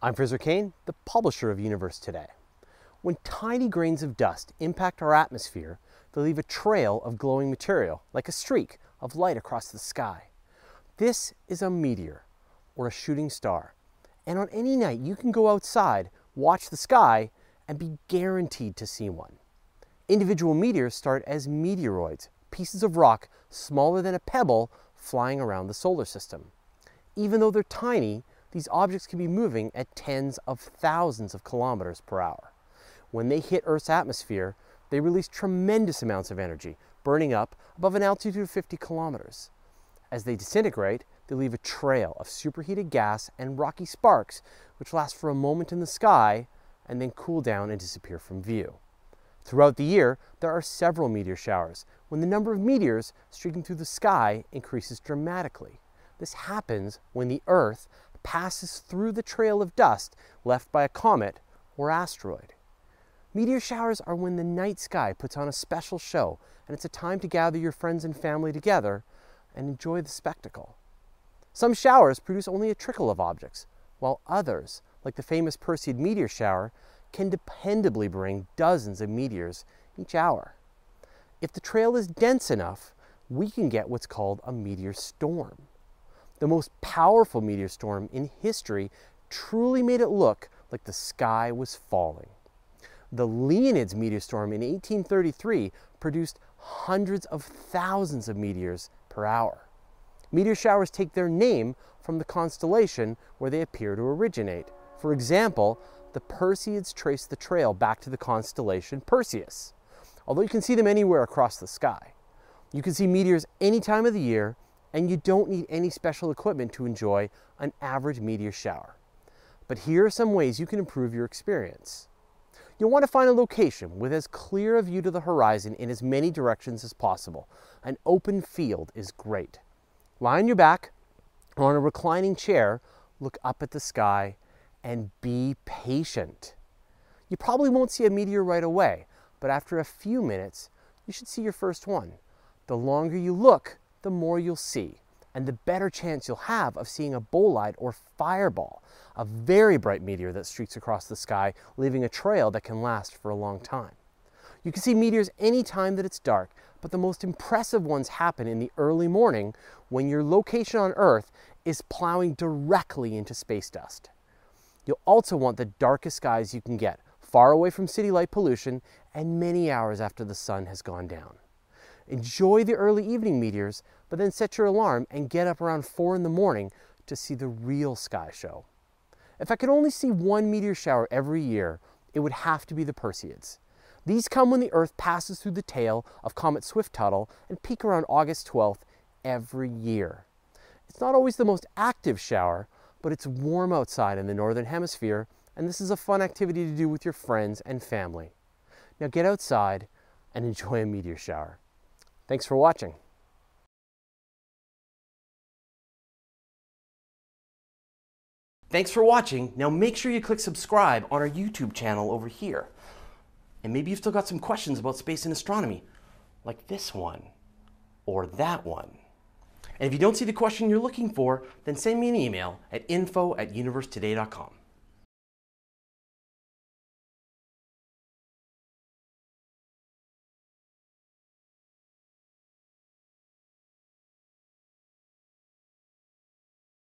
I'm Fraser Cain, the publisher of Universe Today. When tiny grains of dust impact our atmosphere, they leave a trail of glowing material, like a streak of light across the sky. This is a meteor, or a shooting star. And on any night, you can go outside, watch the sky, and be guaranteed to see one. Individual meteors start as meteoroids, pieces of rock smaller than a pebble flying around the solar system. Even though they're tiny, these objects can be moving at tens of thousands of kilometers per hour. When they hit Earth's atmosphere, they release tremendous amounts of energy, burning up above an altitude of 50 kilometers. As they disintegrate, they leave a trail of superheated gas and rocky sparks, which last for a moment in the sky and then cool down and disappear from view. Throughout the year, there are several meteor showers when the number of meteors streaking through the sky increases dramatically. This happens when the Earth passes through the trail of dust left by a comet or asteroid. Meteor showers are when the night sky puts on a special show, and it's a time to gather your friends and family together and enjoy the spectacle. Some showers produce only a trickle of objects, while others, like the famous Perseid meteor shower, can dependably bring dozens of meteors each hour. If the trail is dense enough, we can get what's called a meteor storm. The most powerful meteor storm in history truly made it look like the sky was falling. The Leonids meteor storm in 1833 produced hundreds of thousands of meteors per hour. Meteor showers take their name from the constellation where they appear to originate. For example, the Perseids trace the trail back to the constellation Perseus, although you can see them anywhere across the sky. You can see meteors any time of the year, and you don't need any special equipment to enjoy an average meteor shower. But here are some ways you can improve your experience. You'll want to find a location with as clear a view to the horizon in as many directions as possible. An open field is great. Lie on your back or on a reclining chair, look up at the sky, and be patient. You probably won't see a meteor right away, but after a few minutes, you should see your first one. The longer you look, the more you'll see, and the better chance you'll have of seeing a bolide or fireball, a very bright meteor that streaks across the sky, leaving a trail that can last for a long time. You can see meteors any time that it's dark, but the most impressive ones happen in the early morning when your location on Earth is plowing directly into space dust. You'll also want the darkest skies you can get, far away from city light pollution and many hours after the sun has gone down. Enjoy the early evening meteors, but then set your alarm and get up around 4 in the morning to see the real sky show. If I could only see one meteor shower every year, it would have to be the Perseids. These come when the Earth passes through the tail of Comet Swift-Tuttle and peak around August 12th every year. It's not always the most active shower, but it's warm outside in the Northern Hemisphere, and this is a fun activity to do with your friends and family. Now get outside and enjoy a meteor shower. Thanks for watching. Thanks for watching. Now make sure you click subscribe on our YouTube channel over here. And maybe you've still got some questions about space and astronomy, like this one or that one. And if you don't see the question you're looking for, then send me an email at info at universetoday.com.